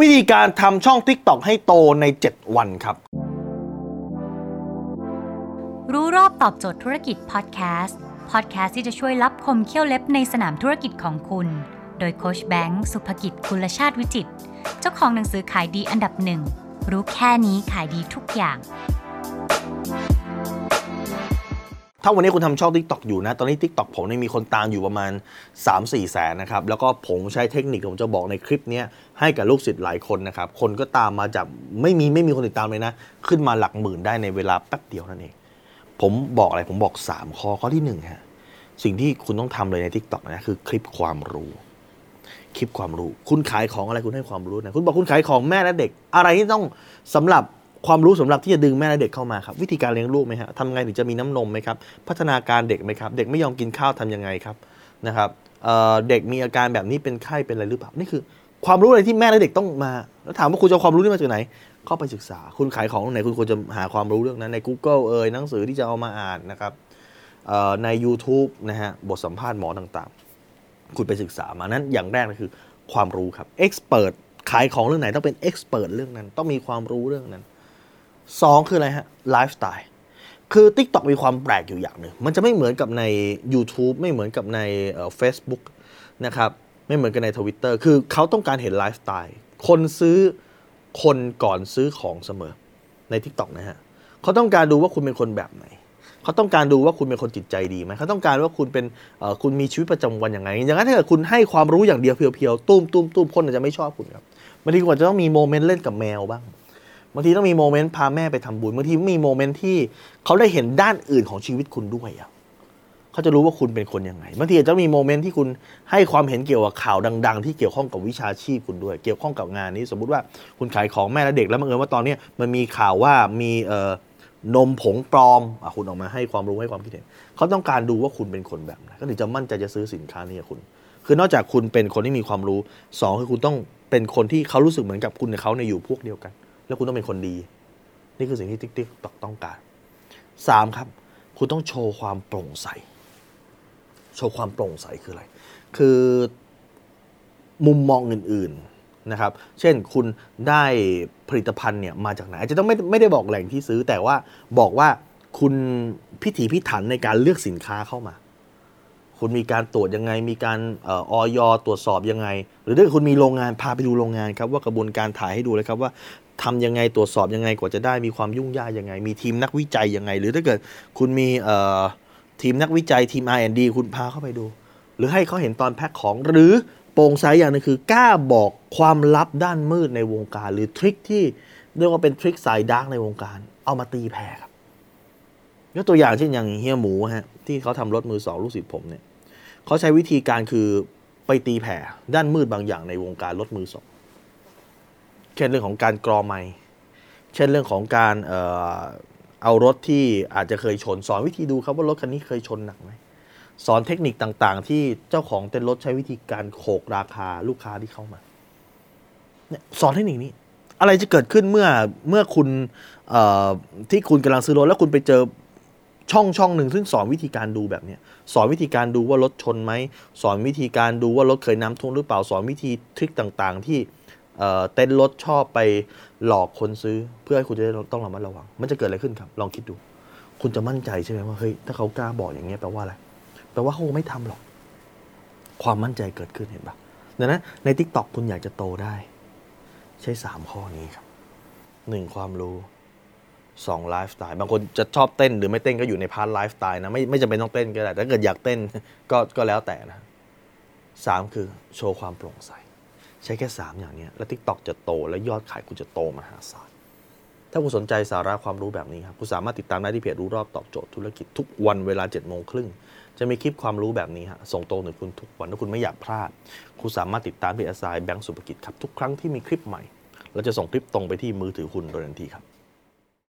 วิธีการทำช่อง TikTok ให้โตใน 7 วันครับ รู้รอบตอบโจทย์ธุรกิจพอดแคสต์พอดแคสต์ที่จะช่วยรับคมเขี้ยวเล็บในสนามธุรกิจของคุณ โดยโคชแบงค์สุภกิจคุณชาติวิจิตรเจ้าของหนังสือขายดีอันดับหนึ่งรู้แค่นี้ขายดีทุกอย่าง ถ้าวันนี้คุณทำช่อง TikTok อยู่นะ ตอนนี้ TikTok ผมเนี่ยมีคนตามอยู่ประมาณ 3-4 แสนนะครับ แล้วก็ผมใช้เทคนิคผมจะบอกในคลิปนี้ให้กับลูกศิษย์หลายคนนะครับ คนก็ตามมาจากไม่มีไม่มีคนติดตามเลยนะ ขึ้นมาหลักหมื่นได้ในเวลาแป๊บเดียวนั่นเอง ผมบอกอะไรผมบอก 3 ข้อข้อที่1ฮะสิ่งที่คุณต้องทำเลยใน TikTok นะคือคลิปความรู้ คลิปความรู้ คุณขายของอะไรคุณให้ความรู้นะคุณบอกคุณขายของแม่และเด็ก อะไรที่ต้องสำหรับ ความรู้สำหรับที่จะดึงแม่และเด็กเข้ามาครับ วิธีการเลี้ยงลูกไหมฮะทำไงถึงจะมีน้ำนมไหมครับ พัฒนาการเด็กไหมครับ เด็กไม่ยอมกินข้าวทำยังไงครับนะครับเเด็กมีอาการแบบนี้เป็นไข้เป็นอะไรหรือเปล่านี่คือ ความรู้อะไรที่แม่และเด็กต้องมา แล้วถามว่าคุณจะความรู้นี่มาจากไหนเข้าไปศึกษา คุณขายของตรงไหนคุณควรจะหาความรู้เรื่องนั้นใน Google เอ่ยหนังสือที่จะเอามาอ่านนะครับใน YouTube นะฮะบทสัมภาษณ์หมอต่างๆ คุณไปศึกษามานั้นอย่างแรกก็คือความรู้ครับ expert ขายของเรื่องไหนต้องเป็น expert เรื่องนั้น ต้องมีความรู้เรื่องนั้น สองคืออะไรฮะไลฟ์สไตล์คือ TikTok มีความแปลกอยู่อย่างหนึ่งมันจะไม่เหมือนกับใน YouTube ไม่เหมือนกับในเอ่อ Facebook นะครับไม่เหมือนกันใน Twitter คือเขาต้องการเห็นไลฟ์สไตล์คนซื้อคนก่อนซื้อของเสมอใน TikTok นะฮะเขาต้องการดูว่าคุณเป็นคนแบบไหนเขาต้องการดูว่าคุณเป็นคนจิตใจดีไหมเขาต้องการว่าคุณเป็นคุณมีชีวิตประจำวันอย่างไงอย่างนั้นถ้าเกิดคุณให้ความรู้อย่างเดียวเพียวๆตุ้มตุ้มตุ้มคนอาจจะไม่ชอบคุณครับบางทีคุณอาจจะต้องมี moment เล่นกับแมวบ้าง บางทีต้องมี moment พาแม่ไปทำบุญบางทีมี moment ที่เขาได้เห็นด้านอื่นของชีวิตคุณด้วยอะเขาจะรู้ว่าคุณเป็นคนยังไงบางทีอาจจะมี moment ที่คุณให้ความเห็นเกี่ยวกับข่าวดัง ๆ ที่เกี่ยวข้องกับวิชาชีพคุณด้วย เกี่ยวข้องกับงานนี้ สมมุติว่าคุณขายของแม่และเด็กแล้วบังเอิญว่าตอนนี้มันมีข่าวว่ามีเอ่อนมผงปลอมอะคุณออกมาให้ความรู้ให้ความคิดเห็นเขาต้องการดูว่าคุณเป็นคนแบบไหนก็ถึงจะมั่นใจจะซื้อสินค้านี้กับคุณ คือนอกจากคุณเป็นคนที่มีความรู้สองคือคุณต้องเป็นคนที่เขารู้สึกเหมือนกับคุณกับเขาในอยู่พวกเดียวกัน แล้วคุณต้องเป็นคนดี นี่คือสิ่งที่ติ๊ก TikTok ต้องการสามครับ คุณต้องโชว์ความโปร่งใส โชว์ความโปร่งใสคืออะไร คือมุมมองอื่นๆนะครับ เช่นคุณได้ผลิตภัณฑ์เนี่ยมาจากไหนอาจจะต้องไม่ไม่ได้บอกแหล่งที่ซื้อแต่ว่าบอกว่าคุณพิถีพิถันในการเลือกสินค้าเข้ามา คุณมีการตรวจยังไง มีการออยตรวจสอบยังไง หรือถ้าเกิดคุณมีโรงงานพาไปดูโรงงานครับว่ากระบวนการถ่ายให้ดูเลยครับว่าทำยังไงตรวจสอบยังไงกว่าจะได้มีความยุ่งยากยังไง มีทีมนักวิจัยยังไง หรือถ้าเกิดคุณมีทีมนักวิจัยทีม R&D คุณพาเข้าไปดู หรือให้เขาเห็นตอนแพ็คของหรือโปร่งใสอย่างนึงคือกล้าบอกความลับด้านมืดในวงการ หรือทริคที่เรียกว่าเป็นทริคสายดาร์กในวงการ เอามาตีแผ่ครับยกตัวอย่างเช่นอย่างเฮียหมูฮะที่เขาทำรถมือสองลูกศิษย์ผมเนี่ย เขาใช้วิธีการคือไปตีแผ่ด้านมืดบางอย่างในวงการรถมือสองเช่นเรื่องของการกรอไม้เช่นเรื่องของการเออเอารถที่อาจจะเคยชน สอนวิธีดูครับว่ารถคันนี้เคยชนหนักไหมสอนเทคนิคต่างๆ ที่เจ้าของเต้นรถใช้วิธีการโขกราคาลูกค้าที่เข้ามาเนี่ยสอนเทคนิคนี้ อะไรจะเกิดขึ้นเมื่อเมื่อคุณที่คุณกำลังซื้อรถแล้วคุณไปเจอ ช่องช่องหนึ่งซึ่งสอนวิธีการดูแบบนี้สอนวิธีการดูว่ารถชนไหมสอนวิธีการดูว่ารถเคยน้ำท่วมหรือเปล่าสอนวิธีทริคต่างๆ ที่เต้นรถชอบไปหลอกคนซื้อ เพื่อให้คุณจะได้ต้องระมัดระวัง มันจะเกิดอะไรขึ้นครับ ลองคิดดู คุณจะมั่นใจใช่ไหมว่าเฮ้ยถ้าเขากล้าบอกอย่างเงี้ยแปลว่าอะไรแปลว่าเขาไม่ทำหรอก ความมั่นใจเกิดขึ้นเห็นปะดังนั้นใน TikTok คุณอยากจะโตได้ ใช้สามข้อนี้ครับหนึ่งความรู้ สองไลฟ์สไตล์บางคนจะชอบเต้นหรือไม่เต้นก็อยู่ใน part ไลฟ์สไตล์นะไม่ไม่จำเป็นต้องเต้นก็ได้ถ้าเกิดอยากเต้นก็ก็แล้วแต่นะสามคือโชว์ความโปร่งใส ใช้แค่ 3 อย่างนี้แล้ว TikTok จะโต และยอดขายคุณจะโตมหาศาลถ้าคุณสนใจสาระความรู้แบบนี้ครับคุณสามารถติดตามได้ที่เพจรู้รอบตอบโจทย์ธุรกิจทุกวันเวลาเจ็ดโมงครึ่งจะมีคลิปความรู้แบบนี้ฮะส่งตรงถึงคุณทุกวันถ้าคุณไม่อยากพลาด คุณสามารถติดตามเพจอสไซแบงก์สุภกิจครับทุกครั้งที่มีคลิปใหม่เราจะส่งคลิปตรงไปที่มือถือคุณโดยทันทีครับ